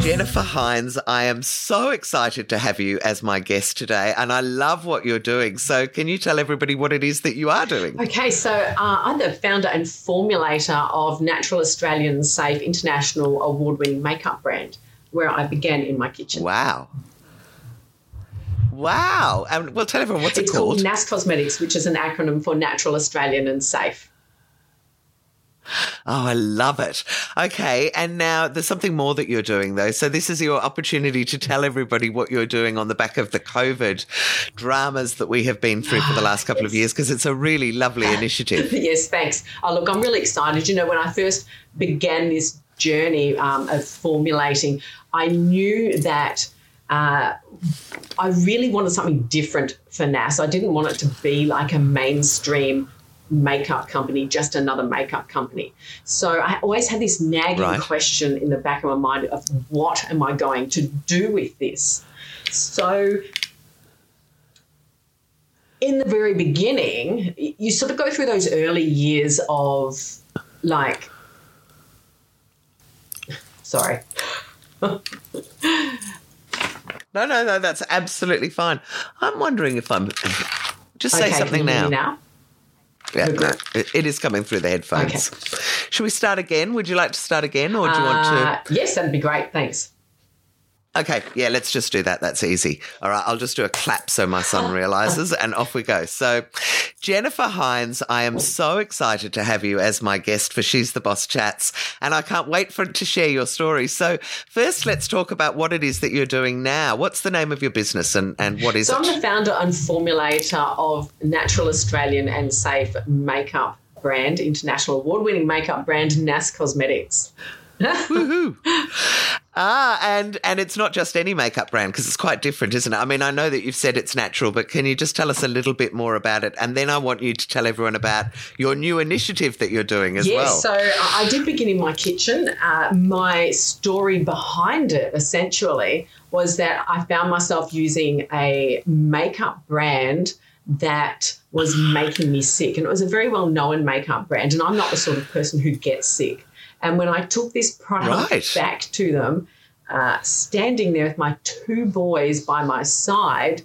Jennifer Hines, I am so excited to have you as my guest today, and I love what you're doing. So, can you tell everybody what it is that you are doing? Okay, so uh, I'm the founder and formulator of Natural Australian Safe International award winning makeup brand, where I began in my kitchen. Wow. Wow. And well, tell everyone what's it's it called? It's called NAS Cosmetics, which is an acronym for Natural Australian and Safe. Oh, I love it. Okay. And now there's something more that you're doing, though. So, this is your opportunity to tell everybody what you're doing on the back of the COVID dramas that we have been through for the last couple of years, because it's a really lovely initiative. yes, thanks. Oh, look, I'm really excited. You know, when I first began this journey um, of formulating, I knew that. Uh, I really wanted something different for NAS. I didn't want it to be like a mainstream makeup company, just another makeup company. So I always had this nagging Right. question in the back of my mind of what am I going to do with this? So in the very beginning, you sort of go through those early years of like, sorry. No, no, no, that's absolutely fine. I'm wondering if I'm. Just say Okay, something can you hear now. now? Yeah, no, it, it is coming through the headphones. Should we start again? Would you like to start again, or do you want to? Uh, yes, that'd be great. Thanks. Okay, yeah, let's just do that. That's easy. All right, I'll just do a clap so my son realizes, and off we go. So, Jennifer Hines, I am so excited to have you as my guest for She's the Boss Chats, and I can't wait for to share your story. So, first, let's talk about what it is that you're doing now. What's the name of your business, and and what is So I'm the founder and formulator of Natural Australian and Safe makeup brand, international award-winning makeup brand NAS Cosmetics. Woohoo! Ah, and and it's not just any makeup brand because it's quite different, isn't it? I mean, I know that you've said it's natural, but can you just tell us a little bit more about it? And then I want you to tell everyone about your new initiative that you're doing as yes, well. so I I did begin in my kitchen. Uh, my story behind it essentially was that I found myself using a makeup brand that was making me sick. And it was a very well known makeup brand. And I'm not the sort of person who gets sick. And when I took this product Right. back to them, uh, standing there with my two boys by my side,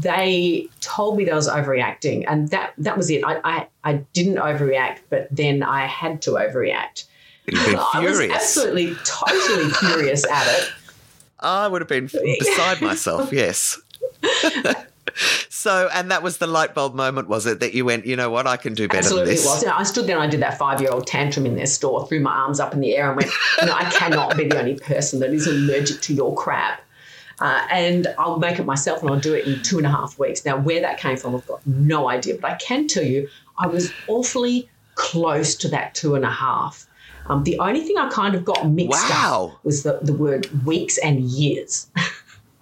they told me that I was overreacting, and that that was it. I I, I didn't overreact, but then I had to overreact. I was absolutely, totally furious at it. I would have been beside myself, yes. so, and that was the light bulb moment, was it? That you went, you know what, I can do better Absolutely, than was. I stood there and I did that five-year-old tantrum in their store, threw my arms up in the air, and went, "No, I cannot be the only person that is allergic to your crap." Uh, and I'll make it myself, and I'll do it in two and a half weeks. Now, where that came from, I've got no idea, but I can tell you, I was awfully close to that two and a half. Um, the only thing I kind of got mixed Wow. up was the, the word weeks and years.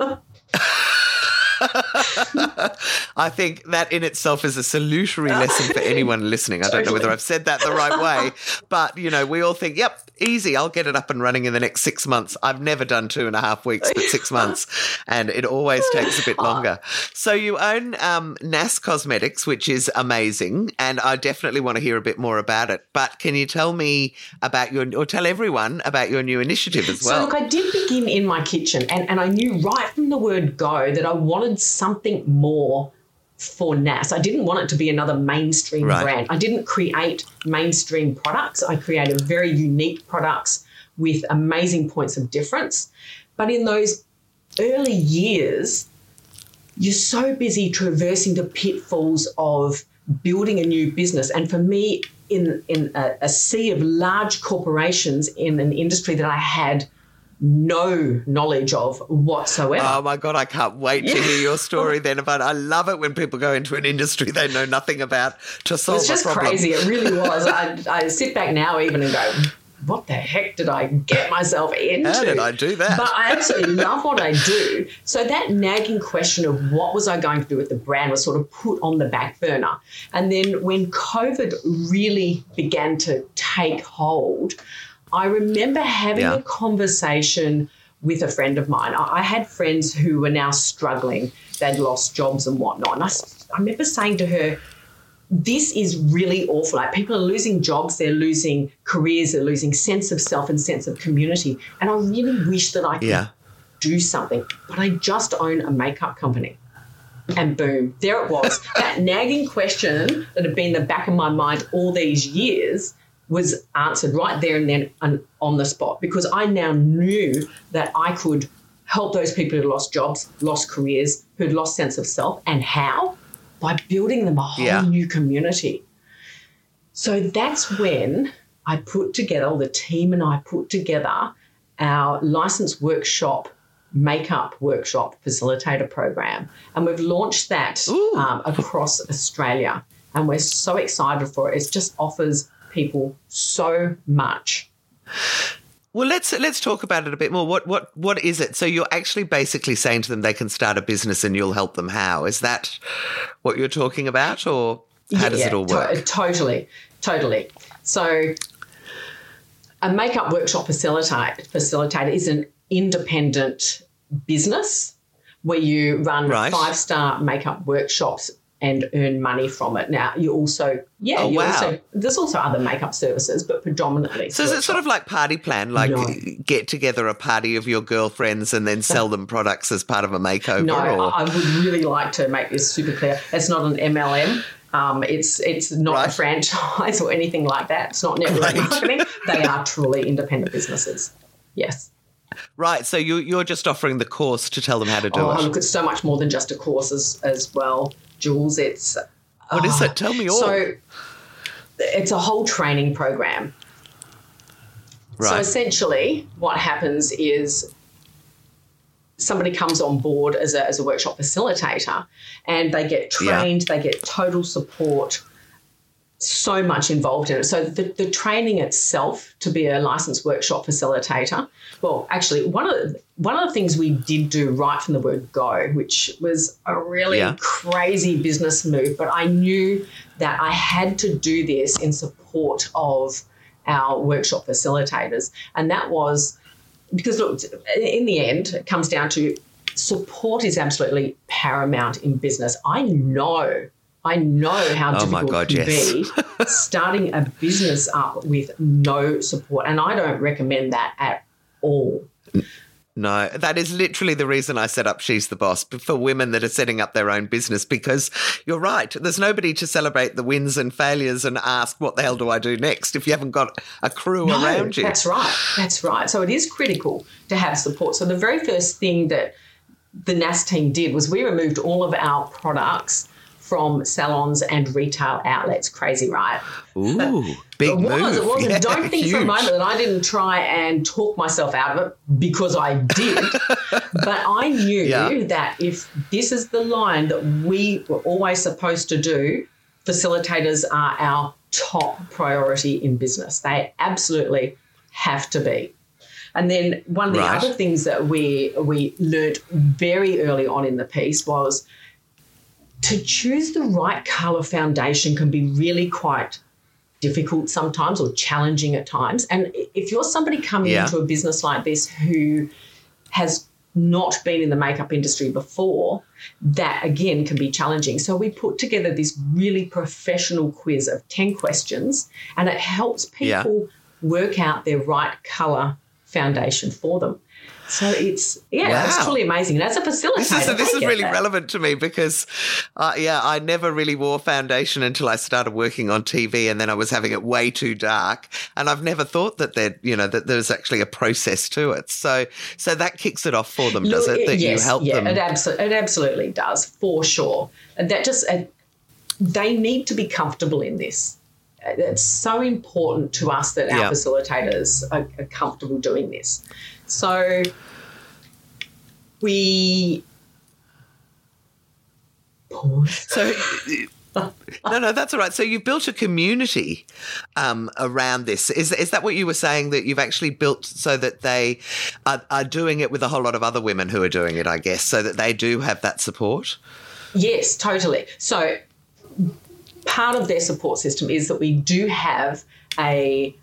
I think that in itself is a salutary lesson for anyone listening. I don't know whether I've said that the right way, but you know, we all think, yep, easy, I'll get it up and running in the next six months. I've never done two and a half weeks, but six months, and it always takes a bit longer. So you own um, NAS Cosmetics, which is amazing, and I definitely want to hear a bit more about it. But can you tell me about your, or tell everyone about your new initiative as well? So look, I did begin in my kitchen, and, and I knew right from the word go that I wanted something more for NAS. I didn't want it to be another mainstream Right. brand. I didn't create mainstream products. I created very unique products with amazing points of difference. But in those early years, you're so busy traversing the pitfalls of building a new business. And for me, in, in a, a sea of large corporations in an industry that I had no knowledge of whatsoever. Oh my god, I can't wait to hear your story then about I love it when people go into an industry they know nothing about to it solve was just crazy. It really was. I, I sit back now even and go, what the heck did I get myself into? How did I do that? But I absolutely love what I do. So that nagging question of what was I going to do with the brand was sort of put on the back burner. And then when COVID really began to take hold, I remember having Yeah. a conversation with a friend of mine. I had friends who were now struggling. They'd lost jobs and whatnot. And I, I remember saying to her, this is really awful. Like people are losing jobs, they're losing careers, they're losing sense of self and sense of community. And I really wish that I could yeah. do something, but I just own a makeup company. And boom, there it was. that nagging question that had been in the back of my mind all these years was answered right there and then and on the spot because I now knew that I could help those people who lost jobs, lost careers, who'd lost sense of self, and how? By building them a whole Yeah. new community. So that's when I put together, the team and I put together our license workshop makeup workshop facilitator program. And we've launched that um, across Australia. And we're so excited for it. It just offers people so much. Well, let's let's talk about it a bit more. What what what is it? So you're actually basically saying to them they can start a business and you'll help them. How is that? What you're talking about, or how does Yeah, it all to- work? totally, totally. So, a makeup workshop facilitate, facilitator is an independent business where you run Right. five star makeup workshops and earn money from it. Now, you also, yeah, Oh, you wow. also, there's also other makeup services, but predominantly. so is it sort of like party plan, like No. get together a party of your girlfriends and then sell them products as part of a makeover? No, or? I, I would really like to make this super clear. It's not an MLM. Um, it's it's not a franchise or anything like that. It's not network Right. marketing. They are truly independent businesses. Yes. right. So you you're just offering the course to tell them how to do Oh, it. look, it's so much more than just a course as, as well, Jules. It's What is oh, it? Tell me all. So it's a whole training program. Right. So essentially, what happens is somebody comes on board as a, as a workshop facilitator and they get Yeah. trained, they get total support, so much involved in it. So the, the training itself to be a licensed workshop facilitator, well, actually, one of the, one of the things we did do right from the word go, which was a really Yeah. crazy business move, but I knew that I had to do this in support of our workshop facilitators, and that was because look, in the end, it comes down to support is absolutely paramount in business. I know, I know how Oh difficult God, it can yes. be starting a business up with no support, and I don't recommend that at all. No, that is literally the reason I set up She's the Boss for women that are setting up their own business because you're right. There's nobody to celebrate the wins and failures and ask, what the hell do I do next if you haven't got a crew No, around you? That's right. That's right. So it is critical to have support. So the very first thing that the NAS team did was we removed all of our products from salons and retail outlets. Crazy, right? Ooh, big it move. was. It was. Yeah, Don't think for a moment that I didn't try and talk myself out of it because I did. but I knew Yeah. that if this is the line that we were always supposed to do, facilitators are our top priority in business. They absolutely have to be. And then one of the Right. other things that we we learnt very early on in the piece was to choose the right color foundation can be really quite difficult sometimes or challenging at times. And if you're somebody coming Yeah. into a business like this who has not been in the makeup industry before, that again can be challenging. So we put together this really professional quiz of 10 questions and it helps Yeah. people work out their right color foundation for them. So it's yeah, it's truly amazing. That's a facilitator, This is this is really that. relevant to me because, uh, yeah, I never really wore foundation until I started working on TV, and then I was having it way too dark, and I've never thought that there, you know, that there's actually a process to it. So, so that kicks it off for them, does Look, it? That yes, you help yeah, them. It, abso- it absolutely does, for sure. And that just, uh, they need to be comfortable in this. Uh, It's so important to us that our Yeah. facilitators are, are comfortable doing this. So we pause. So, no, no, that's all right. So you've built a community um, around this. Is is that what you were saying that you've actually built so that they are, are doing it with a whole lot of other women who are doing it? I guess so that they do have that support. Yes, totally. So part of their support system is that we do have a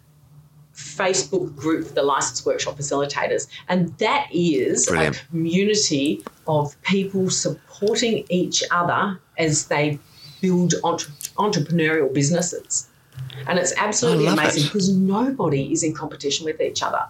Facebook group for the licensed workshop facilitators, and that is Brilliant. a community of people supporting each other as they build entre- entrepreneurial businesses. And it's absolutely amazing it. because nobody is in competition with each other.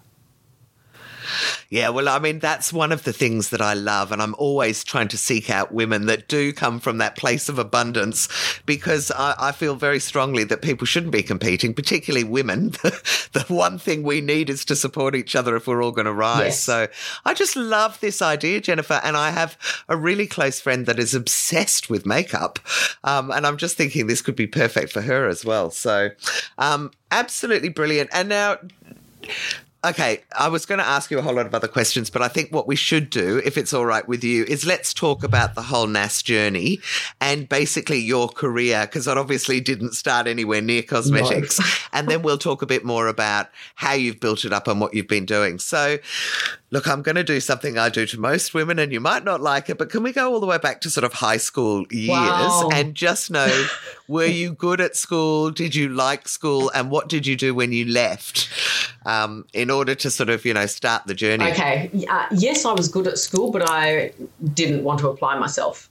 Yeah, well, I mean, that's one of the things that I love. And I'm always trying to seek out women that do come from that place of abundance because I, I feel very strongly that people shouldn't be competing, particularly women. The, the one thing we need is to support each other if we're all going to rise. Yes. So I just love this idea, Jennifer. And I have a really close friend that is obsessed with makeup. Um, and I'm just thinking this could be perfect for her as well. So um, absolutely brilliant. And now, Okay, I was going to ask you a whole lot of other questions, but I think what we should do, if it's all right with you, is let's talk about the whole NAS journey and basically your career, because it obviously didn't start anywhere near cosmetics. and then we'll talk a bit more about how you've built it up and what you've been doing. So, look, I'm going to do something I do to most women, and you might not like it, but can we go all the way back to sort of high school years Wow. and just know were you good at school? Did you like school? And what did you do when you left um, in order to sort of, you know, start the journey? Okay. Uh, yes, I was good at school, but I didn't want to apply myself.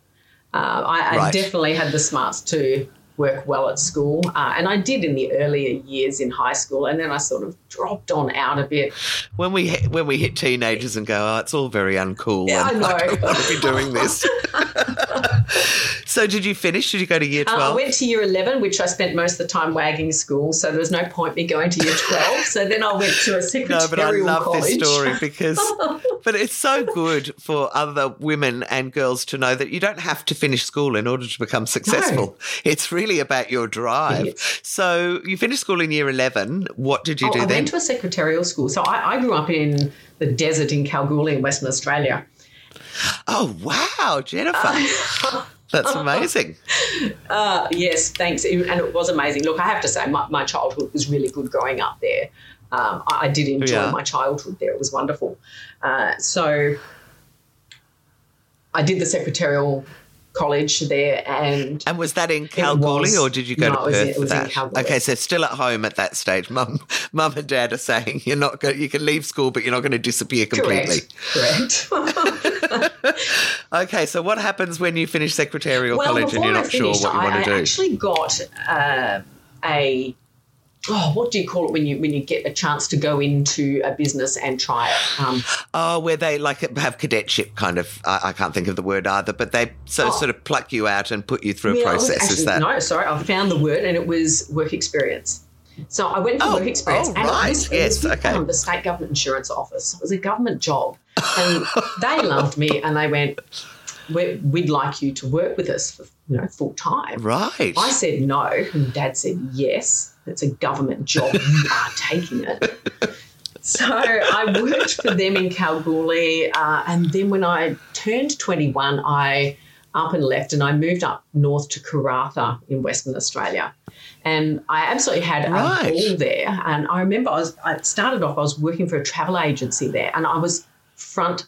Uh, I, I Right. definitely had the smarts to work well at school, uh, and I did in the earlier years in high school, and then I sort of dropped on out a bit. When we hit, when we hit teenagers and go, oh, it's all very uncool. Yeah, and I I don't know. want to be doing this. so, did you finish? Did you go to year Uh, I went to year 11, which I spent most of the time wagging school, so there was no point me going to year 12. so then I went to a secretarial college. no, but I love college. this story because, but it's so good for other women and girls to know that you don't have to finish school in order to become successful. It's really about your drive. Yes. So, you finished school in year eleven. What did you Oh, do I then? went to a secretarial school. So I, I grew up in the desert in Kalgoorlie in Western Australia. oh, wow, Jennifer, that's amazing. Uh, yes, thanks. And it was amazing. Look, I have to say, my, my childhood was really good growing up there. Um, I, I did enjoy Yeah. my childhood there. It was wonderful. Uh, so I did the secretarial college there and And was that in Kalgoorlie, was- or did you go no, to it was Perth it was in that? Okay, so still at home at that stage. Mum, mum and dad are saying you're not go- you can leave school, but you're not going to disappear completely. correct. Correct. Okay, so what happens when you finish secretarial well, college and you're I not sure finished, what you I, want I to do? actually got uh, a oh, what do you call it when you when you get a chance to go into a business and try it? Um, oh, where they like have cadetship kind of. I, I can't think of the word either, but they so Oh. sort of pluck you out and put you through a Yeah, was process. actually- is that? No, sorry, I found the word and it was work experience. So I went for Oh, work experience oh, and right, it was, it was okay. the state government insurance office. It was a government job. And they loved me and they went, we we'd like you to work with us for you know full time. Right. I said no, and Dad said yes. It's a government job. You are taking it. So I worked for them in Kalgoorlie, uh, and then when I turned 21, I up and left, and I moved up north to Karratha in Western Australia. And I absolutely had Right. a ball there. And I remember I was I started off, I was working for a travel agency there, and I was front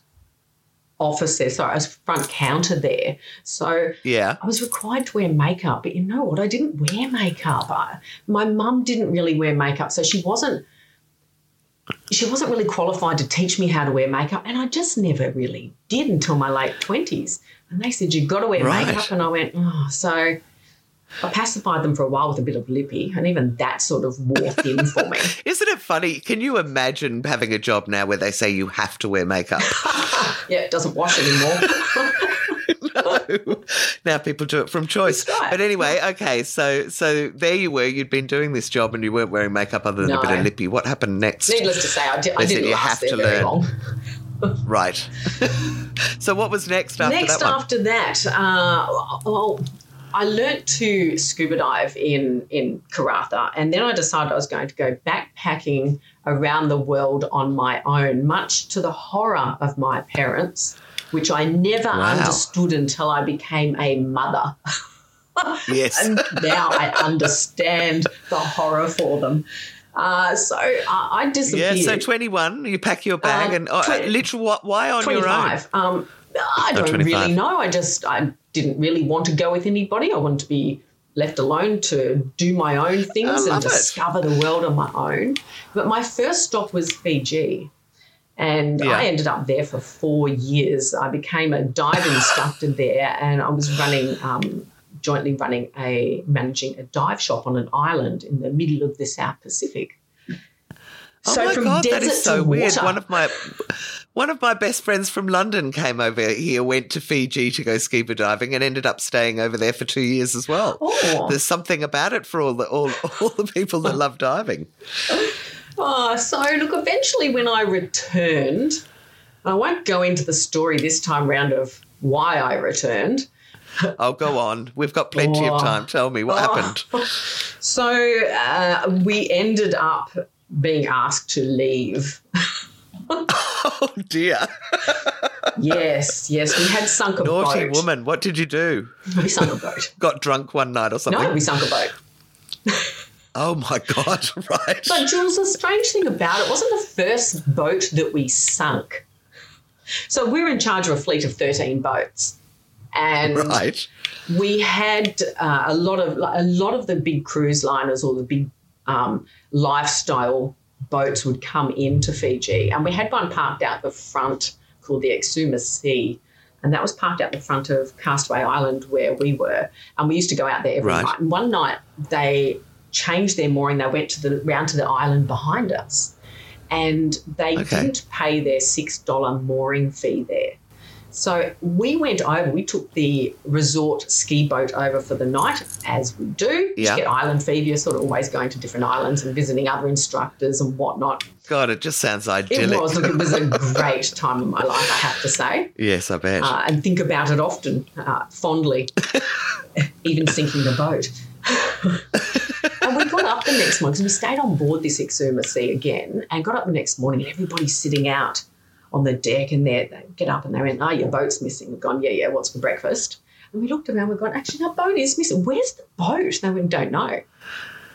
office there, so I was front counter there. So yeah. I was required to wear makeup, but you know what? I didn't wear makeup. I, my mum didn't really wear makeup, so she wasn't. She wasn't really qualified to teach me how to wear makeup, and I just never really did until my late twenties. And they said you've got to wear Right. makeup, and I went, oh, so. I pacified them for a while with a bit of lippy, and even that sort of wore thin for me. Isn't it funny? Can you imagine having a job now where they say you have to wear makeup? Yeah, it doesn't wash anymore. no. Now people do it from choice. Right. But anyway, okay, so so there you were. You'd been doing this job and you weren't wearing makeup other than a bit No. of lippy. What happened next? Needless to say, I, di- I didn't you have to very learn. long. Right. so what was next after Next, that one? after that, uh, well, I learnt to scuba dive in in Karratha, and then I decided I was going to go backpacking around the world on my own, much to the horror of my parents, which I never Wow. understood until I became a mother. Yes. and now I understand the horror for them. Uh, so I, I yeah. disappeared. So 21, you pack your bag Uh, and oh, twen- literally. Why on your own? Um, I Oh, don't 25. really know. I just I didn't really want to go with anybody. I wanted to be left alone to do my own things and it. discover the world on my own. But my first stop was Fiji. And Yeah. I ended up there for four years. I became a dive instructor there, and I was running, um, jointly running a managing a dive shop on an island in the middle of the South Pacific. Oh my god, that is so to weird. water- One of my one of my best friends from London came over here, went to Fiji to go scuba diving, and ended up staying over there for two years as well. Oh. There's something about it for all the all, all the people that love diving. Oh, so look, eventually when I returned, I won't go into the story this time round of why I returned. I'll go on. We've got plenty Oh. of time. Tell me what Oh. happened. So uh, we ended up being asked to leave. Oh dear, Yes, yes, we had sunk a boat. naughty boat. woman. What did you do? We sunk a boat. Got drunk one night or something? No, we sunk a boat. Oh my god! Right. But Jules, the strange thing about it wasn't the first boat that we sunk. So we were in charge of a fleet of 13 boats. And right. we had uh, a lot of a lot of the big cruise liners or the big um, lifestyle boats would come into Fiji, and we had one parked out the front called the Exuma Sea, and that was parked out the front of Castaway Island where we were, and we used to go out there every Right. night. And one night they changed their mooring; they went to the round to the island behind us, and they Okay. didn't pay their six dollar mooring fee there. So we went over, we took the resort ski boat over for the night, as we do. Yeah. get island fever, you're sort of always going to different islands and visiting other instructors and whatnot. God, it just sounds idyllic. It was, look, it was a great time in my life, I have to say, yes, I bet. uh, and think about it often, uh, fondly, even sinking the boat. and we got up the next morning because we stayed on board this Exuma Sea again and got up the next morning and everybody's sitting out on the deck and they get up and they went, oh, your boat's missing. We've gone, yeah, yeah, what's for breakfast? And we looked around, we've gone, actually, our boat is missing. Where's the boat? They went, don't know.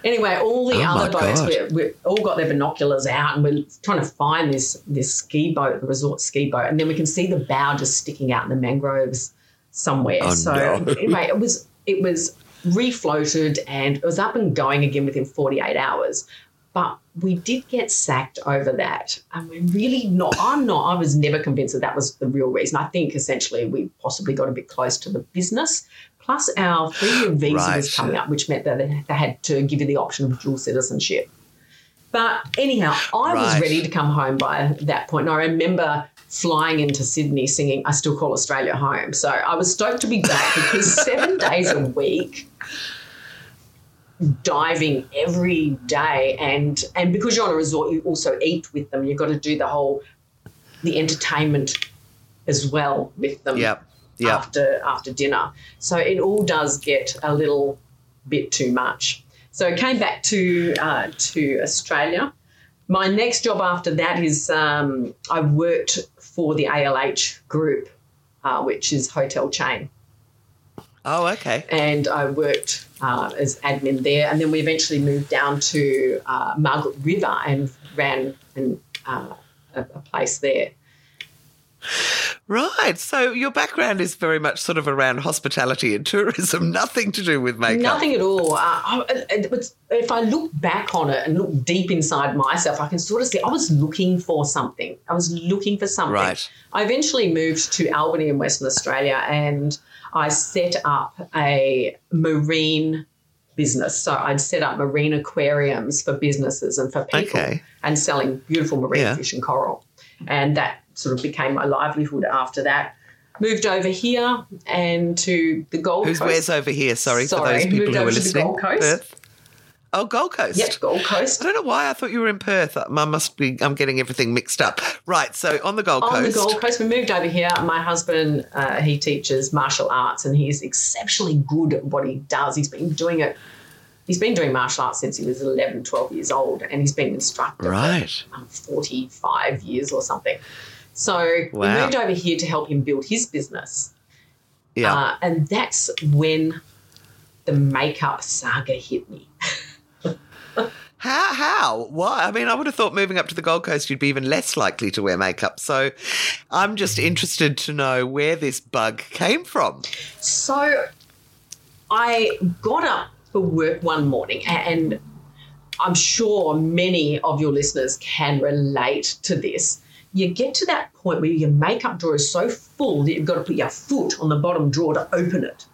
Anyway, all the Oh other boats, we we all got their binoculars out and we're trying to find this this ski boat, the resort ski boat. And then we can see the bow just sticking out in the mangroves somewhere. Oh, so no. anyway, it was it was refloated and it was up and going again within 48 hours. But we did get sacked over that. And we're really not, I'm not, I was never convinced that that was the real reason. I think essentially we possibly got a bit close to the business. Plus, our three year visa was coming up, which meant that they they had to give you the option of dual citizenship. But anyhow, I was ready to come home by that point. And I remember flying into Sydney singing I Still Call Australia Home. So I was stoked to be back because seven days a week diving every day and and because you're on a resort you also eat with them you've got to do the whole the entertainment as well with them yep. Yep. after after dinner. So it all does get a little bit too much. So I came back to uh, to Australia. My next job after that is um, I worked for the ALH group, uh, which is hotel chain, Oh, okay. and I worked uh, as admin there. And then we eventually moved down to uh, Margaret River and ran an, uh, a, a place there. Right. So your background is very much sort of around hospitality and tourism, nothing to do with makeup. Nothing at all. Uh, I, if I look back on it and look deep inside myself, I can sort of see I was looking for something. I was looking for something. Right. I eventually moved to Albany in Western Australia and I set up a marine business. So I'd set up marine aquariums for businesses and for people Okay. and selling beautiful marine Yeah. fish and coral. And that sort of became my livelihood after that. Moved over here and to the Gold Who's Coast. where's over here? Sorry, Sorry, for those people moved who are over to the listening. Gold Coast. Perth. Oh, Gold Coast. Yep, Gold Coast. I don't know why I thought you were in Perth. I must be. I'm getting everything mixed up. Right. So on the Gold On Coast. On the Gold Coast, we moved over here. My husband, uh, he teaches martial arts and he's exceptionally good at what he does. He's been doing it, he's been doing martial arts since he was 11, 12 years old and he's been instructor Right. for um, 45 years or something. So we moved over here to help him build his business. Yeah. Uh, and that's when the makeup saga hit me. How? How? Why? I mean, I would have thought moving up to the Gold Coast, you'd be even less likely to wear makeup. So, I'm just interested to know where this bug came from. So, I got up for work one morning, and I'm sure many of your listeners can relate to this. You get to that point where your makeup drawer is so full that you've got to put your foot on the bottom drawer to open it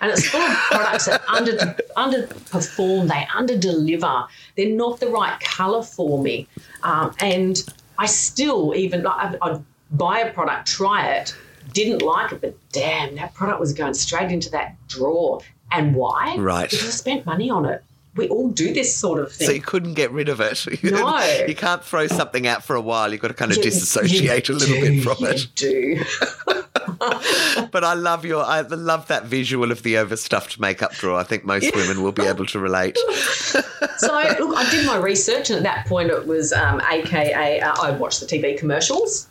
and it's full of products that under underperform, they underdeliver, they're not the right color for me, um, and I still even I'd, I'd buy a product, try it, didn't like it, but damn, that product was going straight into that drawer. And why? Right. Because I spent money on it. We all do this sort of thing. So you couldn't get rid of it. No. you can't throw something out for a while. You've got to kind of you, disassociate you a little do, bit from you it. Do. but I love your, I love that visual of the overstuffed makeup drawer. I think most women will be able to relate. so look, I did my research, and at that point, it was um, AKA uh, I watched the TV commercials.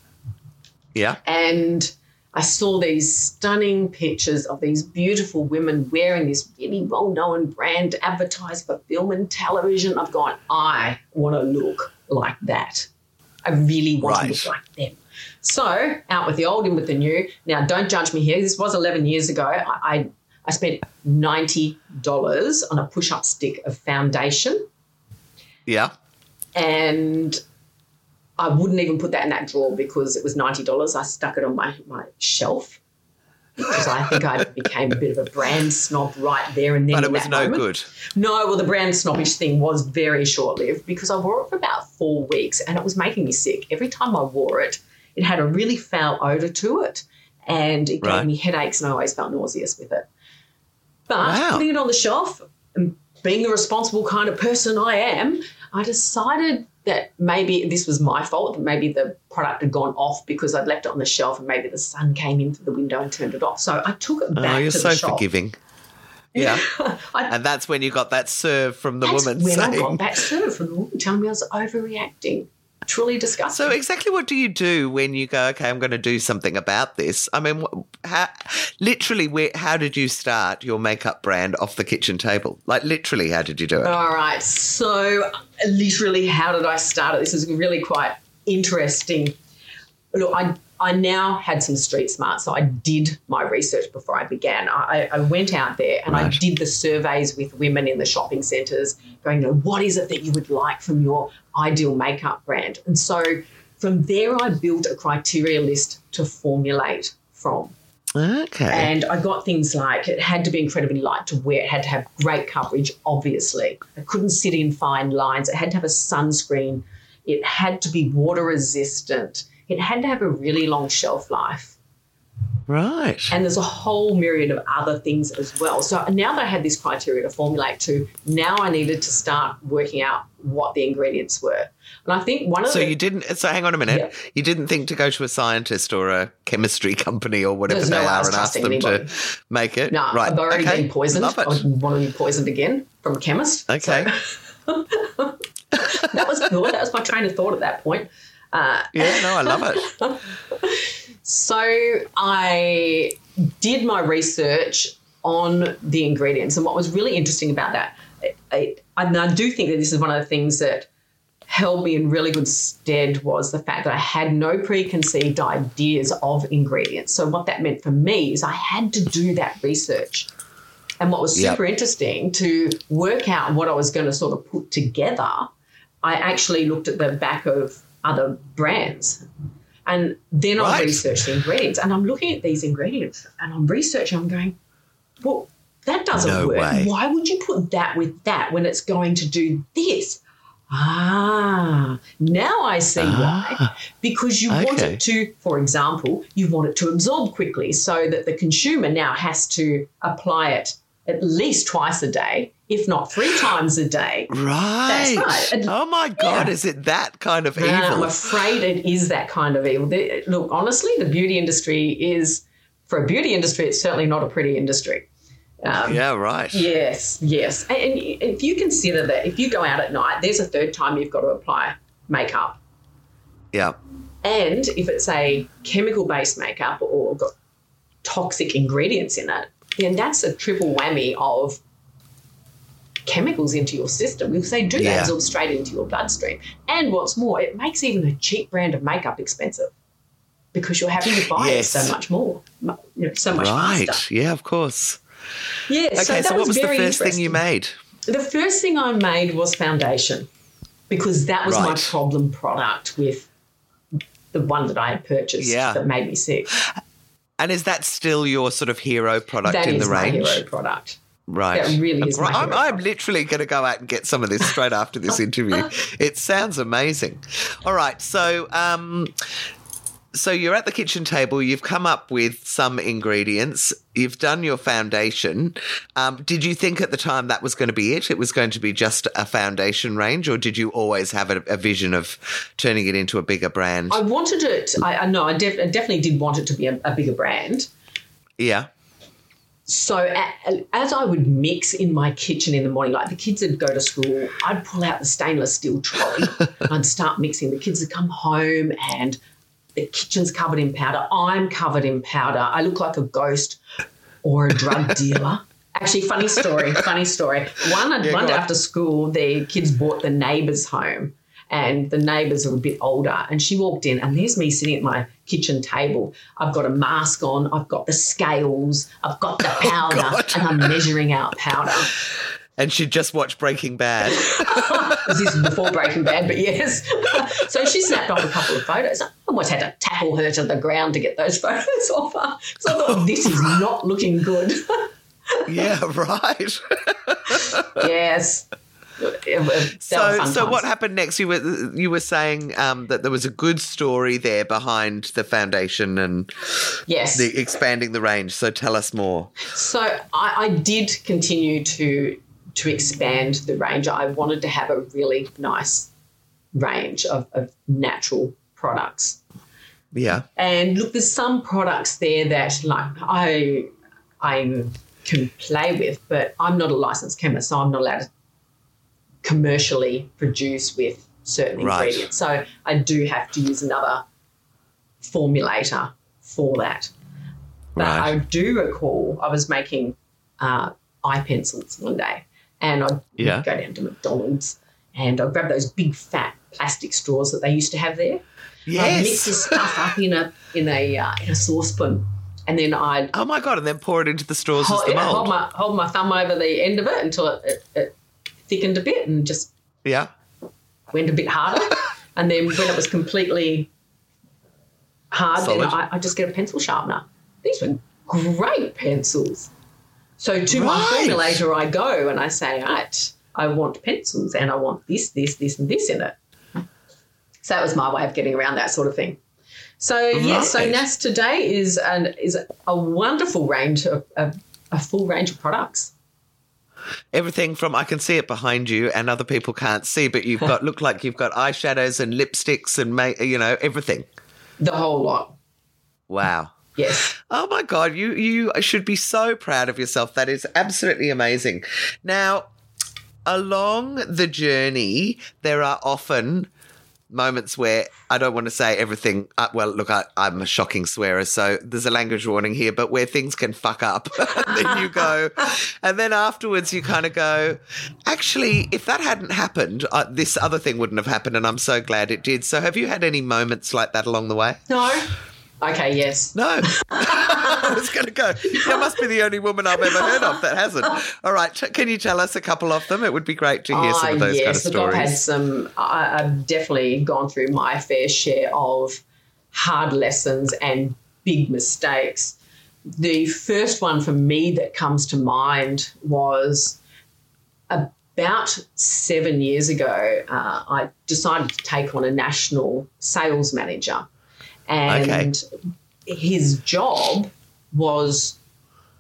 Yeah, and I saw these stunning pictures of these beautiful women wearing this really well-known brand advertised for film and television. I've gone, I want to look like that. I really want right. to look like them. So out with the old, in with the new. Now, don't judge me here. This was 11 years ago. I, I, I spent $90 on a push up stick of foundation. Yeah. And I wouldn't even put that in that drawer because it was $90. I stuck it on my, my shelf because I think I became a bit of a brand snob right there and then. But it was no moment. good. No, well, the brand snobbish thing was very short lived because I wore it for about four weeks and it was making me sick. Every time I wore it, it had a really foul odor to it and it Right. gave me headaches and I always felt nauseous with it. But Wow. putting it on the shelf and being the responsible kind of person I am, I decided that maybe this was my fault. that Maybe the product had gone off because I'd left it on the shelf and maybe the sun came in through the window and turned it off. So I took it oh, back Oh, you're to so the shop. forgiving. Yeah. I, and that's when you got that serve from the that's woman when I got that serve from the woman telling me I was overreacting. Truly disgusting. So exactly what do you do when you go, okay, I'm going to do something about this? I mean, how, literally, where, how did you start your makeup brand off the kitchen table? Like literally, how did you do it? All right. So, literally, how did I start it? This is really quite interesting. Look, I, I now had some street smart, so I did my research before I began. I, I went out there and I did the surveys with women in the shopping centres, going, you know, what is it that you would like from your ideal makeup brand? And so from there, I built a criteria list to formulate from. Okay. And I got things like it had to be incredibly light to wear. It had to have great coverage, obviously. It couldn't sit in fine lines. It had to have a sunscreen. It had to be water resistant. It had to have a really long shelf life. right. And there's a whole myriad of other things as well. So now that I had this criteria to formulate to, now I needed to start working out what the ingredients were. And I think one of so the you didn't. So hang on a minute. Yeah. You didn't think to go to a scientist or a chemistry company or whatever There's they no are and ask them anybody. to make it. No, right. I've already okay. been poisoned. Love I it. wouldn't want to be poisoned again from a chemist. Okay. So- that was good. That was my train of thought at that point. Uh, Yeah. No, I love it. so I did my research on the ingredients, and what was really interesting about that, I, I, and I do think that this is one of the things that held me in really good stead was the fact that I had no preconceived ideas of ingredients. So what that meant for me is I had to do that research. And what was Yep. super interesting to work out what I was going to sort of put together, I actually looked at the back of other brands. And then I Right. researched the ingredients. And I'm looking at these ingredients and I'm researching, I'm going, well, that doesn't No work. way. Why would you put that with that when it's going to do this? Ah, now I see why. Ah, Because you want it to, for example, you want it to absorb quickly so that the consumer now has to apply it at least twice a day, if not three times a day. Right. right. And- Oh my God, yeah. is it that kind of evil? And I'm afraid it is that kind of evil. Look, honestly, the beauty industry is, for a beauty industry, it's certainly not a pretty industry. Um, yeah, right. Yes, yes. And, and if you consider that if you go out at night, there's a third time you've got to apply makeup. Yeah. And if it's a chemical based makeup or got toxic ingredients in it, then that's a triple whammy of chemicals into your system because they do. They Yeah. absorb straight into your bloodstream. And what's more, it makes even a cheap brand of makeup expensive because you're having to buy Yes. it so much more, you know, so much Right. faster. Yeah, of course. Yeah. Okay, so, that what was the very first thing you made? The first thing I made was foundation because that was my problem product with the one that I had purchased Yeah. that made me sick. And is that still your sort of hero product That in is the my range? hero product. Right. That really is my I'm, I'm literally going to go out and get some of this straight after this interview. It sounds amazing. All right. So, um, so you're at the kitchen table. You've come up with some ingredients. You've done your foundation. Um, did you think at the time that was going to be it? It was going to be just a foundation range, or did you always have a, a vision of turning it into a bigger brand? I wanted it. I, I know. I, def, I definitely did want it to be a, a bigger brand. yeah. So a, as I would mix in my kitchen in the morning, like the kids would go to school, I'd pull out the stainless steel trolley. I'd start mixing. The kids would come home and the kitchen's covered in powder. I'm covered in powder. I look like a ghost or a drug dealer. Actually, funny story. Funny story. One, Yeah, one day on. after school, the kids brought the neighbours home, and the neighbours are a bit older. And she walked in, and there's me sitting at my kitchen table. I've got a mask on. I've got the scales. I've got the oh, powder, Oh, and I'm measuring out powder. And she'd just watched Breaking Bad. This is before Breaking Bad, but yes. so she snapped off a couple of photos. I almost had to tackle her to the ground to get those photos off her because I thought oh, this is not looking good. yeah. Right. yes. So, so what happened next? You were you were saying um, that there was a good story there behind the foundation and Yes. the expanding the range. So tell us more. So I, I did continue to to expand the range. I wanted to have a really nice range of, of natural products. Yeah, And look, there's some products there that like I I can play with, but I'm not a licensed chemist, so I'm not allowed to commercially produce with certain Right. ingredients. So I do have to use another formulator for that. But Right. I do recall I was making uh, eye pencils one day, and I'd Yeah. go down to McDonald's and I'd grab those big fat plastic straws that they used to have there. I'd mix the stuff up in a in a uh, in a saucepan, and then I'd Oh my god! And then pour it into the straws as hold, the yeah, hold my hold my thumb over the end of it until it, it, it thickened a bit and just Yeah. went a bit harder. and then when it was completely hard, then I, I just get a pencil sharpener. These were great pencils. So to my Right. formulator, I go and I say, right, I want pencils and I want this, this, this, and this in it. So that was my way of getting around that sort of thing. So yes, so Right. NAS today is an is a wonderful range of, of a full range of products. Everything from I can see it behind you, and other people can't see, but you've got look like you've got eyeshadows and lipsticks and ma- you know everything. The whole lot. Wow. Yes. Oh my god, you you should be so proud of yourself. That is absolutely amazing. Now, along the journey, there are often moments where I don't want to say everything. Uh, well, look, I, I'm a shocking swearer, so there's a language warning here. But where things can fuck up, and then you go, and then afterwards you kind of go, actually, if that hadn't happened, uh, this other thing wouldn't have happened, and I'm so glad it did. So, have you had any moments like that along the way? No. Okay. Yes. No. I was going to go. You must be the only woman I've ever heard of that hasn't. All right. Can you tell us a couple of them? It would be great to hear some Ah, of those yes, kind of look, I've had stories. some. I, I've definitely gone through my fair share of hard lessons and big mistakes. The first one for me that comes to mind was about seven years ago. Uh, I decided to take on a national sales manager, and his job was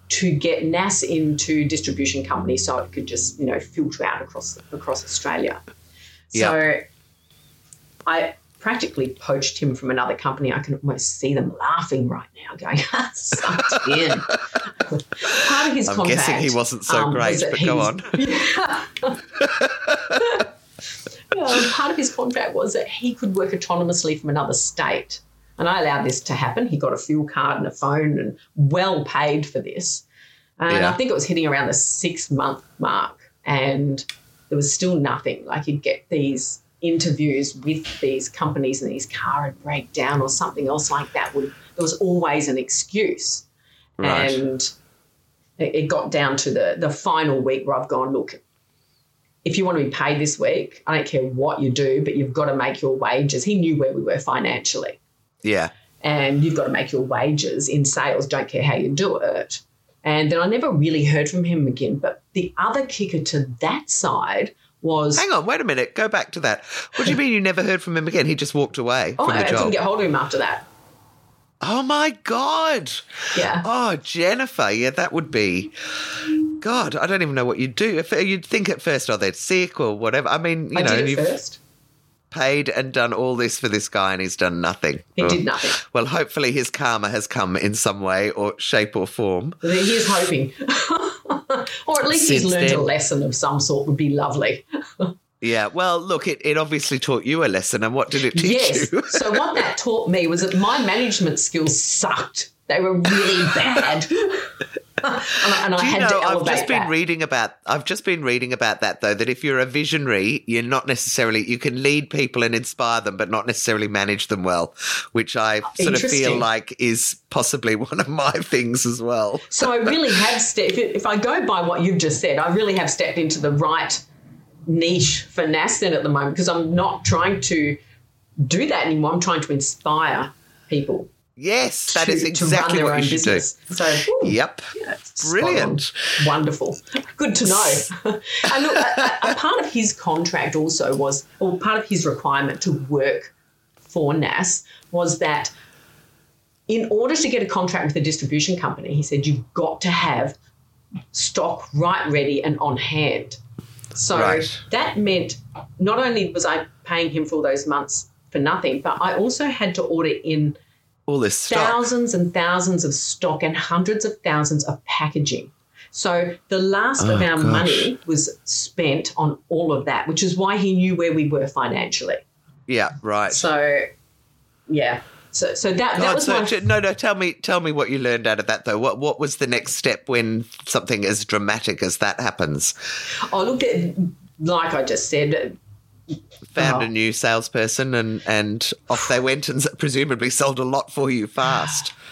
to get NAS into distribution companies so it could just, you know, filter out across across Australia. So I practically poached him from another company. I can almost see them laughing right now, going, sucked in. Part of his I'm contract. guessing he wasn't so um, great, was but go on. Uh, part of his contract was that he could work autonomously from another state. And I allowed this to happen. He got a fuel card and a phone and well paid for this. And Yeah. I think it was hitting around the six month mark. and there was still nothing. Like you'd get these interviews with these companies and these car would break down or something else like that. Would there was always an excuse, Right. and it, it got down to the the final week where I've gone look. If you want to be paid this week, I don't care what you do, but you've got to make your wages. He knew where we were financially Yeah. and you've got to make your wages in sales, don't care how you do it. And then I never really heard from him again. But the other kicker to that side was Hang on, wait a minute. Go back to that. What do you mean you never heard from him again? He just walked away oh, I couldn't get hold of him after that. oh my god. Yeah. Oh, Jennifer. Yeah, that would be. God, I don't even know what you'd do. If you'd think at first, oh, they're sick or whatever. I mean, you I know, did and it you've first. Paid and done all this for this guy, and he's done nothing. He Oh. did nothing. Well, hopefully his karma has come in some way or shape or form. He is hoping. or at least he's Since learned a lesson of some sort would be lovely. Yeah, well, look, it, it obviously taught you a lesson, and what did it teach you? Yes. you? so what that taught me was that my management skills sucked. They were really bad. And I, and I Do you had know, I've just been that. reading about. I've just been reading about that though. That if you're a visionary, you're not necessarily you can lead people and inspire them, but not necessarily manage them well. Which I sort of feel like is possibly one of my things as well. So I really have stepped. If, if I go by what you've just said, I really have stepped into the right niche for NASDAQ at the moment because I'm not trying to do that anymore. I'm trying to inspire people. Yes, that to, is exactly what you should business. So ooh, Yep. yeah, Brilliant. on. wonderful, good to know. and look, a, a- a part of his contract also was, or part of his requirement to work for NAS was that in order to get a contract with a distribution company, he said you've got to have stock right ready and on hand. So Right. that meant not only was I paying him for all those months for nothing, but I also had to order in All this stuff. thousands and thousands of stock and hundreds of thousands of packaging. So the last of Oh, our gosh. money was spent on all of that, which is why he knew where we were financially. Yeah, right. So, yeah. So, so that, that God, was so my no, no. Tell me, tell me what you learned out of that, though. What what was the next step when something as dramatic as that happens? Oh, look at like I just said. Found Oh. a new salesperson, and and off they went, and presumably sold a lot for you fast.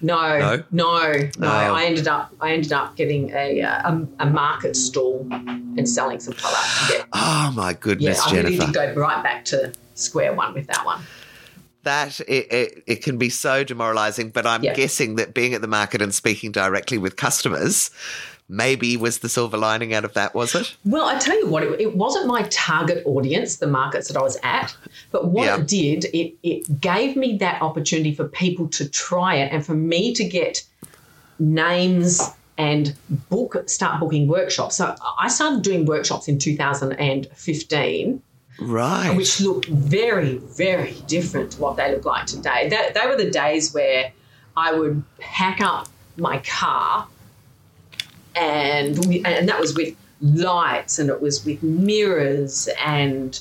No, No? no, no. Oh. I ended up, I ended up getting a uh, a, a market stall and selling some product. Yeah, Oh my goodness, yeah. goodness, I really Jennifer! did go right back to square one with that one. that it, it, it can be so demoralizing. But I'm Yeah. guessing that being at the market and speaking directly with customers maybe was the silver lining out of that. Was it? Well, I tell you what, it, it wasn't my target audience, the markets that I was at, but what Yeah. it did, it, it gave me that opportunity for people to try it and for me to get names and book start booking workshops. So I started doing workshops in 2015, Right. which looked very, very different to what they look like today. That, they were the days where I would pack up my car and we, and that was with lights and it was with mirrors and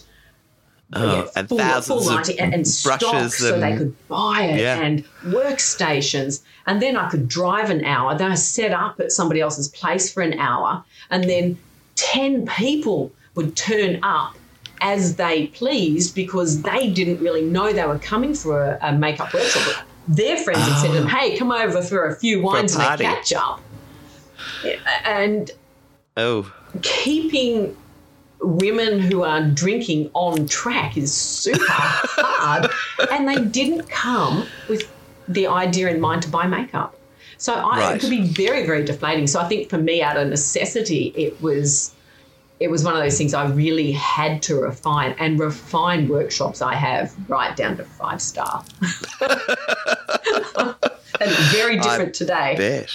Oh, and full, thousands full of lighting and, and stock brushes so they could buy it Yeah. and workstations. And then I could drive an hour. Then I set up at somebody else's place for an hour. And then 10 people would turn up as they pleased because they didn't really know they were coming for a, a makeup workshop. Their friends had said to them ah. hey come over for a few wines and a catch up and Oh, keeping women who are drinking on track is super hard. And they didn't come with the idea in mind to buy makeup. So I, Right. it could be very, very deflating. So I think for me, out of necessity, it was it was one of those things I really had to refine and refine workshops I have right down to five star. and very different today. bet.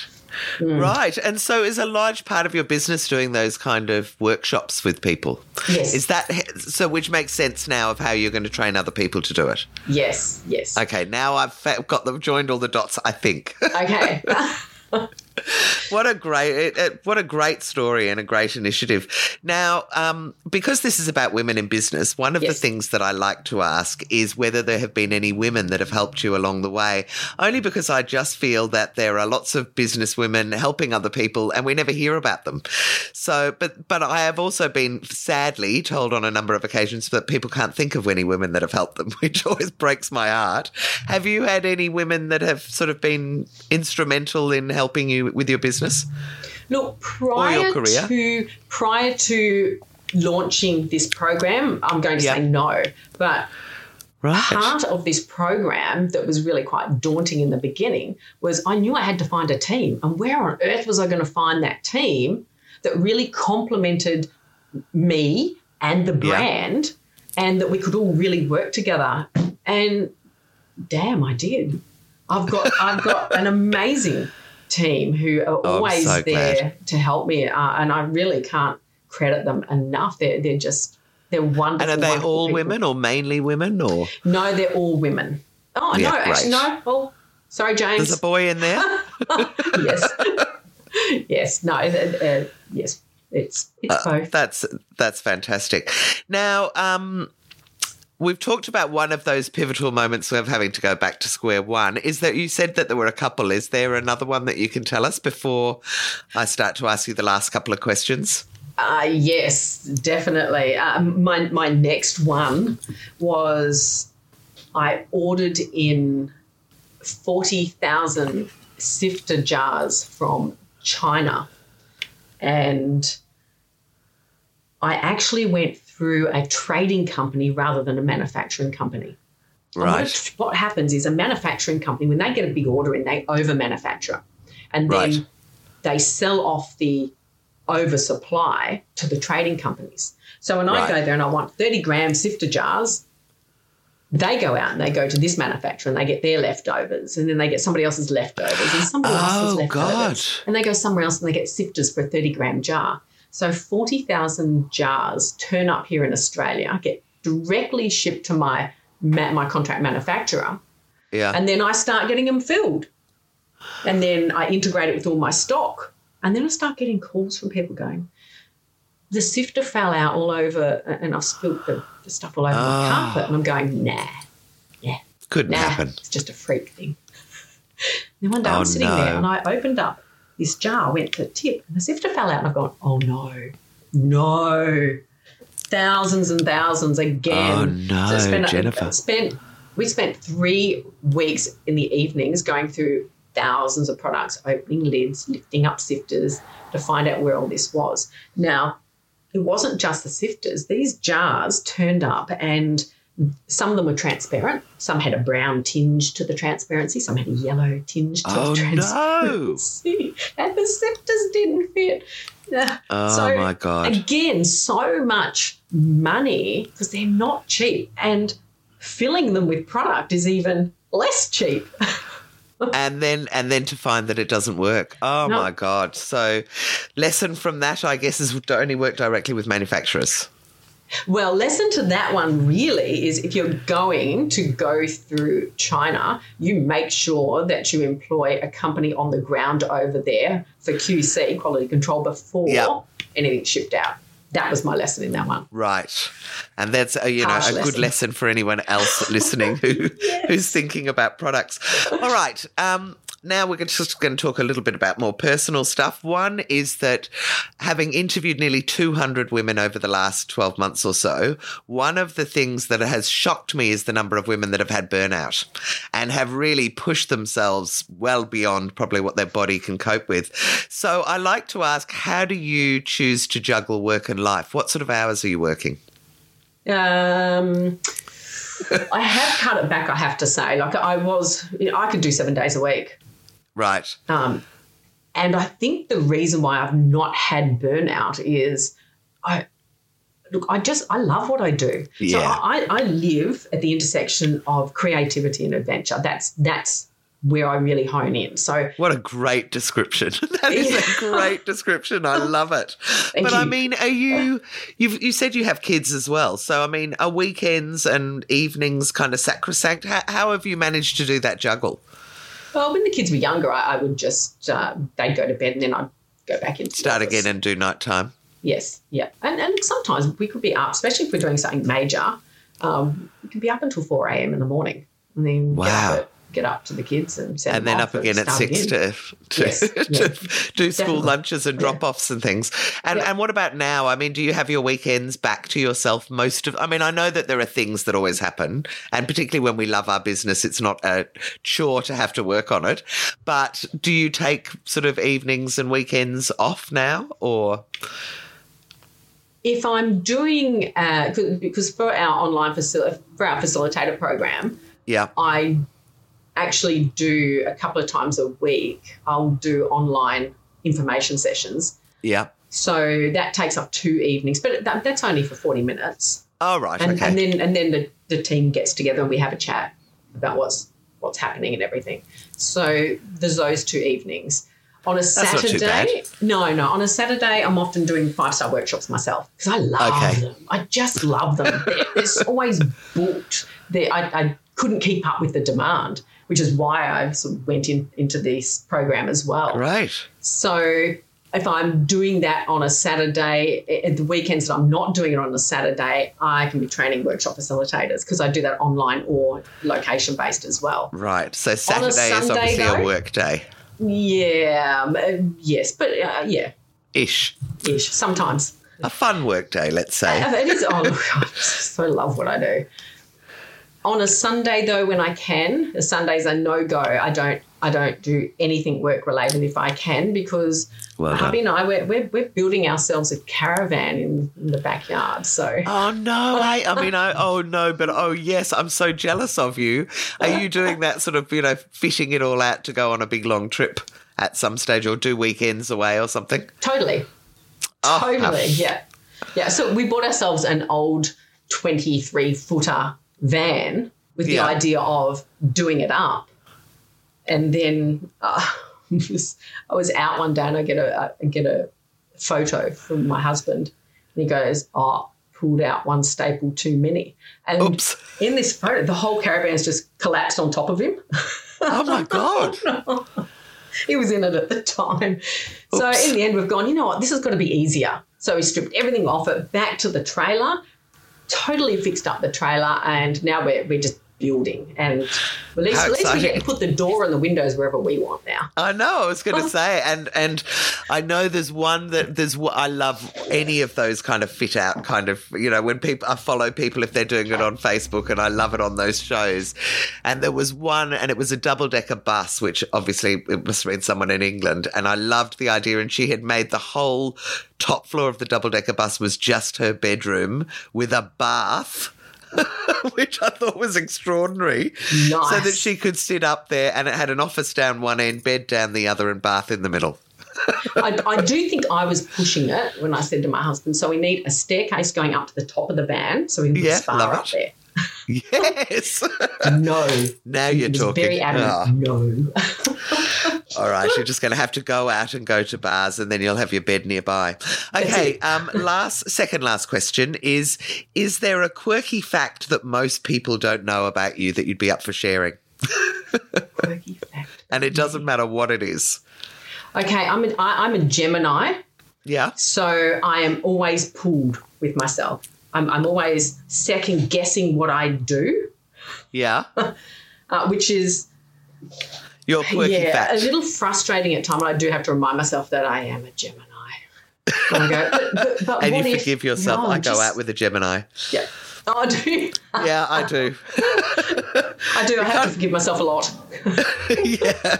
Hmm. Right. And so is a large part of your business doing those kind of workshops with people? Yes. Is that so? Which makes sense now of how you're going to train other people to do it. Yes, yes. Okay, now I've got them joined all the dots. I think. Okay. what a great what a great story and a great initiative. Now, um, because this is about women in business, one of Yes. the things that I like to ask is whether there have been any women that have helped you along the way. Only because I just feel that there are lots of business women helping other people, and we never hear about them. So, but but I have also been sadly told on a number of occasions that people can't think of any women that have helped them, which always breaks my heart. Have you had any women that have sort of been instrumental in helping you with your business? Look, prior career? to prior to launching this program, I'm going to say no. But Right. part of this program that was really quite daunting in the beginning was I knew I had to find a team. And where on earth was I going to find that team that really complemented me and the brand and that we could all really work together? And damn, I did. I've got I've got an amazing team who are Oh, always so there glad. to help me, uh, and I really can't credit them enough. They're they're just they're wonderful. And are they all people. women or mainly women or No, they're all women. Oh Yeah, no, actually no. Oh, sorry, James. there's a boy in there? yes, yes, no, uh, uh, yes. It's it's Uh, both. That's that's fantastic. Now, um, we've talked about one of those pivotal moments of having to go back to square one. Is that you said that there were a couple? Is there another one that you can tell us before I start to ask you the last couple of questions? Uh, yes, definitely. Um, my my next one was I ordered in forty thousand sifter jars from China, and I actually went through a trading company rather than a manufacturing company. Right. What, what happens is a manufacturing company, when they get a big order in, they over manufacture. And then Right. they sell off the oversupply to the trading companies. So when I go there and I want 30 gram sifter jars, they go out and they go to this manufacturer and they get their leftovers and then they get somebody else's leftovers and somebody else's Oh, leftovers. God. And they go somewhere else and they get sifters for a 30 gram jar. So 40,000 jars turn up here in Australia, get directly shipped to my my contract manufacturer, Yeah. and then I start getting them filled. And then I integrate it with all my stock. And then I start getting calls from people going, the sifter fell out all over and I've spilled the, the stuff all over Ah. my carpet. And I'm going, nah, yeah. Couldn't nah, happen. it's just a freak thing. then one day Oh, I'm sitting no. there and I opened up this jar, went to tip, and the sifter fell out. And I've gone, oh no, no. Thousands and thousands again. Oh, no, I spent, Jennifer. spent we spent three weeks in the evenings going through thousands of products, opening lids, lifting up sifters to find out where all this was. Now, it wasn't just the sifters. These jars turned up and some of them were transparent. Some had a brown tinge to the transparency. Some had a yellow tinge to Oh, the no. transparency. And the sifters didn't fit. Oh, so, my God. Again, so much money because they're not cheap. And filling them with product is even less cheap. and then and then to find that it doesn't work. Oh No. my god! So, lesson from that, I guess, is to only work directly with manufacturers. Well, lesson to that one really is if you're going to go through China, you make sure that you employ a company on the ground over there for QC, quality control, before Yep. anything's shipped out. That was my lesson in that one. Right. And that's a, you know Harsh a good lesson. lesson for anyone else listening who who's thinking about products. All right. Um, now we're just going to talk a little bit about more personal stuff. One is that having interviewed nearly 200 women over the last 12 months or so, one of the things that has shocked me is the number of women that have had burnout and have really pushed themselves well beyond probably what their body can cope with. So I like to ask, how do you choose to juggle work and life? What sort of hours are you working? Um, I have cut it back, I have to say. Like I was, you know, I could do seven days a week. Right. Um, and I think the reason why I've not had burnout is I look, I just I love what I do. So Yeah. I, I live at the intersection of creativity and adventure. That's that's where I really hone in. So What a great description. that is a great description. I love it. Thank but I mean, are you you've you said you have kids as well. So I mean, are weekends and evenings kind of sacrosanct? How, how have you managed to do that juggle? Well, when the kids were younger, I, I would just uh, they'd go to bed and then I'd go back into Start again and do nighttime. Yes, yeah, and and sometimes we could be up, especially if we're doing something major. Um, we can be up until four a.m. in the morning, and then Wow. Get, up at, get up to the kids and send and then up again at six again. to to, Yes, to yeah. do school lunches and drop offs and things. And Yeah. and what about now? I mean, do you have your weekends back to yourself most of? I mean, I know that there are things that always happen, and particularly when we love our business, it's not a chore to have to work on it. But do you take sort of evenings and weekends off now, or if I'm doing uh, 'cause- because for our online facil- for our facilitator program, yeah, I actually do a couple of times a week. I'll do online information sessions. yeah? So that takes up two evenings, but that, that's only for forty minutes. Oh right, and, okay. and then and then the, the team gets together and we have a chat about what's what's happening and everything. So there's those two evenings. On a Saturday, no, no. On a Saturday, I'm often doing five star workshops myself because I love Okay. them. I just love them. They're, they're always booked. They, I, I couldn't keep up with the demand, which is why I sort of went in, into this program as well. Right. So if I'm doing that on a Saturday, at the weekends that I'm not doing it on a Saturday, I can be training workshop facilitators because I do that online or location based as well. Right. So Saturday is Sunday, obviously a though? work day. Yeah, um, uh, yes, but uh, yeah, Ish. ish sometimes. A fun work day, let's say. It is. Oh, look, I so love what I do. On a Sunday, though, when I can, the Sundays are no go. I don't. I don't do anything work related if I can because Well hubby and I we're, we're, we're building ourselves a caravan in, in the backyard. So Oh no! I, I mean, I oh no, but oh yes, I'm so jealous of you. Are you doing that sort of you know fishing it all out to go on a big long trip at some stage, or do weekends away or something? totally, Oh, totally, how- yeah, yeah. So we bought ourselves an old twenty-three footer van with the Yeah. idea of doing it up, and then uh, I was out one day and I get a I get a photo from my husband, and he goes, "Oh." Pulled out one staple too many, and Oops. in this photo, the whole caravan's just collapsed on top of him. Oh my god! he was in it at the time. So in the end, we've gone, you know what, this has got to be easier. So we stripped everything off it, back to the trailer, totally fixed up the trailer, and now we're, we're just building. And at least, at least we get to put the door and the windows wherever we want now. I know. I was Oh. going to say, and and I know there's one that there's. I love any of those kind of fit out kind of. You know, when people I follow people if they're doing it on Facebook, and I love it on those shows. And there was one, and it was a double decker bus, which obviously it must have been someone in England. And I loved the idea, and she had made the whole top floor of the double decker bus was just her bedroom with a bath. which I thought was extraordinary. So that she could sit up there and it had an office down one end, bed down the other, and bath in the middle. I, I do think I was pushing it when I said to my husband, so we need a staircase going up to the top of the van so we can put Yeah, spa up it. there. Yes. No. now you're talking. Very adamant. Ah. No. All right, you're just going to have to go out and go to bars, and then you'll have your bed nearby. Okay. Um, last, second, last question is: Is there a quirky fact that most people don't know about you that you'd be up for sharing? Quirky fact. And it doesn't matter what it is. Okay, I'm a, I, I'm a Gemini. Yeah. So I am always pulled with myself. I'm, I'm always second guessing what I do, Yeah. uh, which is Your quirky yeah fact. a little frustrating at times. I do have to remind myself that I am a Gemini. I go, but, but, but and you if- forgive yourself. No, I go just- out with a Gemini. yeah. Oh, I do. Yeah, I do. I do. I have to forgive myself a lot. yeah.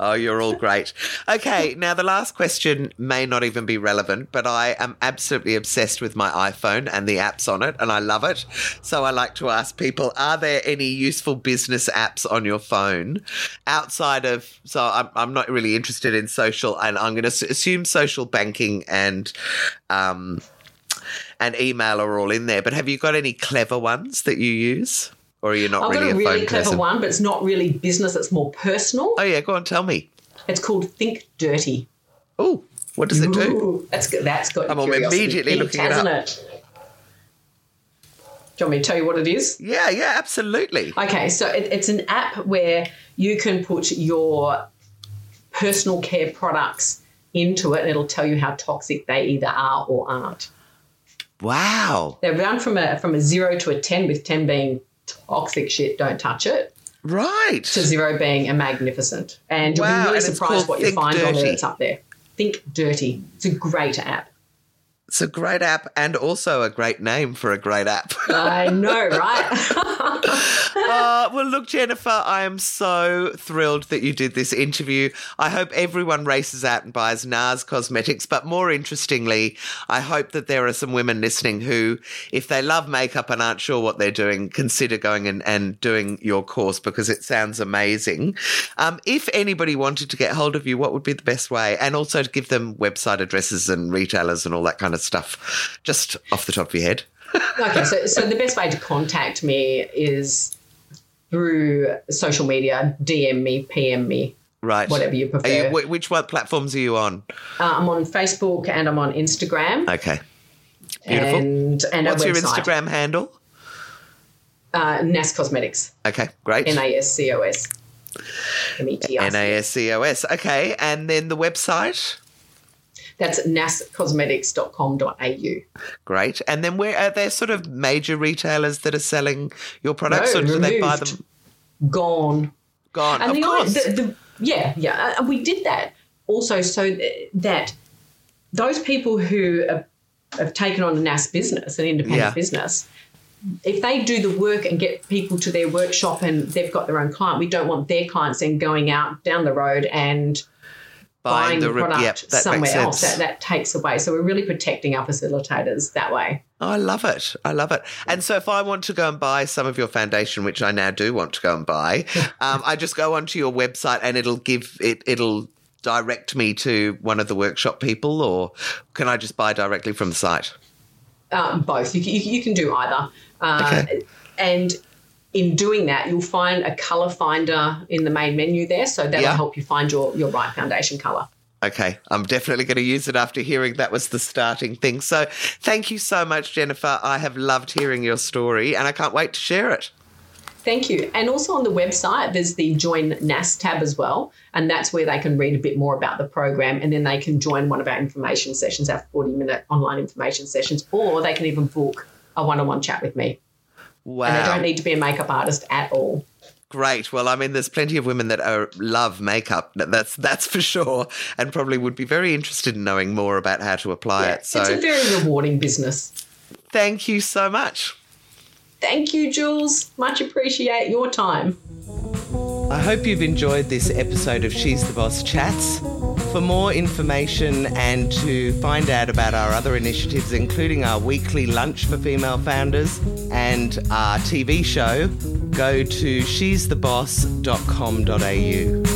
Oh, you're all great. Okay, now the last question may not even be relevant, but I am absolutely obsessed with my iPhone and the apps on it, and I love it. So I like to ask people are there any useful business apps on your phone outside of. So I'm, I'm not really interested in social, and I'm going to assume social banking and. Um, and email are all in there, but have you got any clever ones that you use? Or are you not I've really got a a really clever person? one, but it's not really business. It's more personal. Oh yeah, go on, tell me. It's called Think Dirty. Oh, what does it do? Ooh, that's good. That's got. I'm immediately looking it up. it? Do you want me to tell you what it is? Yeah, yeah, absolutely. Okay, so it, it's an app where you can put your personal care products into it and it'll tell you how toxic they either are or aren't. Wow. They're run from a from a zero to a ten, with ten being toxic shit, don't touch it, Right. to zero being a magnificent. And you'll be really and surprised what you find on there Dirty. that's up there. Think Dirty. It's a great app. It's a great app and also a great name for a great app. I know, right? Uh, well, look, Jennifer, I am so thrilled that you did this interview. I hope everyone races out and buys NAS cosmetics. But more interestingly, I hope that there are some women listening who, if they love makeup and aren't sure what they're doing, consider going and, and doing your course because it sounds amazing. Um, if anybody wanted to get hold of you, what would be the best way? And also to give them website addresses and retailers and all that kind of stuff, just off the top of your head. okay, so, so the best way to contact me is through social media, DM me, PM me, Right. whatever you prefer. you, which what platforms are you on? Uh, I'm on Facebook and I'm on Instagram. Okay. Beautiful. And, and What's your Instagram handle? Uh, NAS Cosmetics. Okay, great. N A S C O S. M T I N. A S C O S. Okay, and then the website. That's nascosmetics.com.au. Great. And then where are there sort of major retailers that are selling your products, No, or do they buy them Gone. gone? And of the, course. the, the yeah, yeah, uh, we did that also so that those people who have, have taken on a NAS business, an independent Yeah. business, if they do the work and get people to their workshop and they've got their own client, we don't want their clients then going out down the road and buying the, re- product yep, that makes somewhere else. That, that takes away. So we're really protecting our facilitators that way. Oh, I love it. I love it. And so if I want to go and buy some of your foundation, which I now do want to go and buy, um, I just go onto your website and it'll give it, it'll direct me to one of the workshop people, or can I just buy directly from the site? Um, both. You, can- you, can- you can do either. Uh, Okay. And in doing that, you'll find a color finder in the main menu there. So that'll Yeah. help you find your, your right foundation color. Okay, I'm definitely going to use it after hearing that was the starting thing. So, thank you so much, Jennifer. I have loved hearing your story and I can't wait to share it. Thank you. And also on the website, there's the Join NAS tab as well. And that's where they can read a bit more about the program and then they can join one of our information sessions, our 40 minute online information sessions, or they can even book a one on one chat with me. Wow. And they don't need to be a makeup artist at all. Great. Well, I mean, there's plenty of women that are, love makeup. That's that's for sure, and probably would be very interested in knowing more about how to apply Yeah, it. So, it's a very rewarding business. thank you so much. Thank you, Jules. Much appreciate your time. I hope you've enjoyed this episode of She's the Boss Chats. For more information and to find out about our other initiatives, including our weekly lunch for female founders and our TV show, go to she'stheboss.com.au.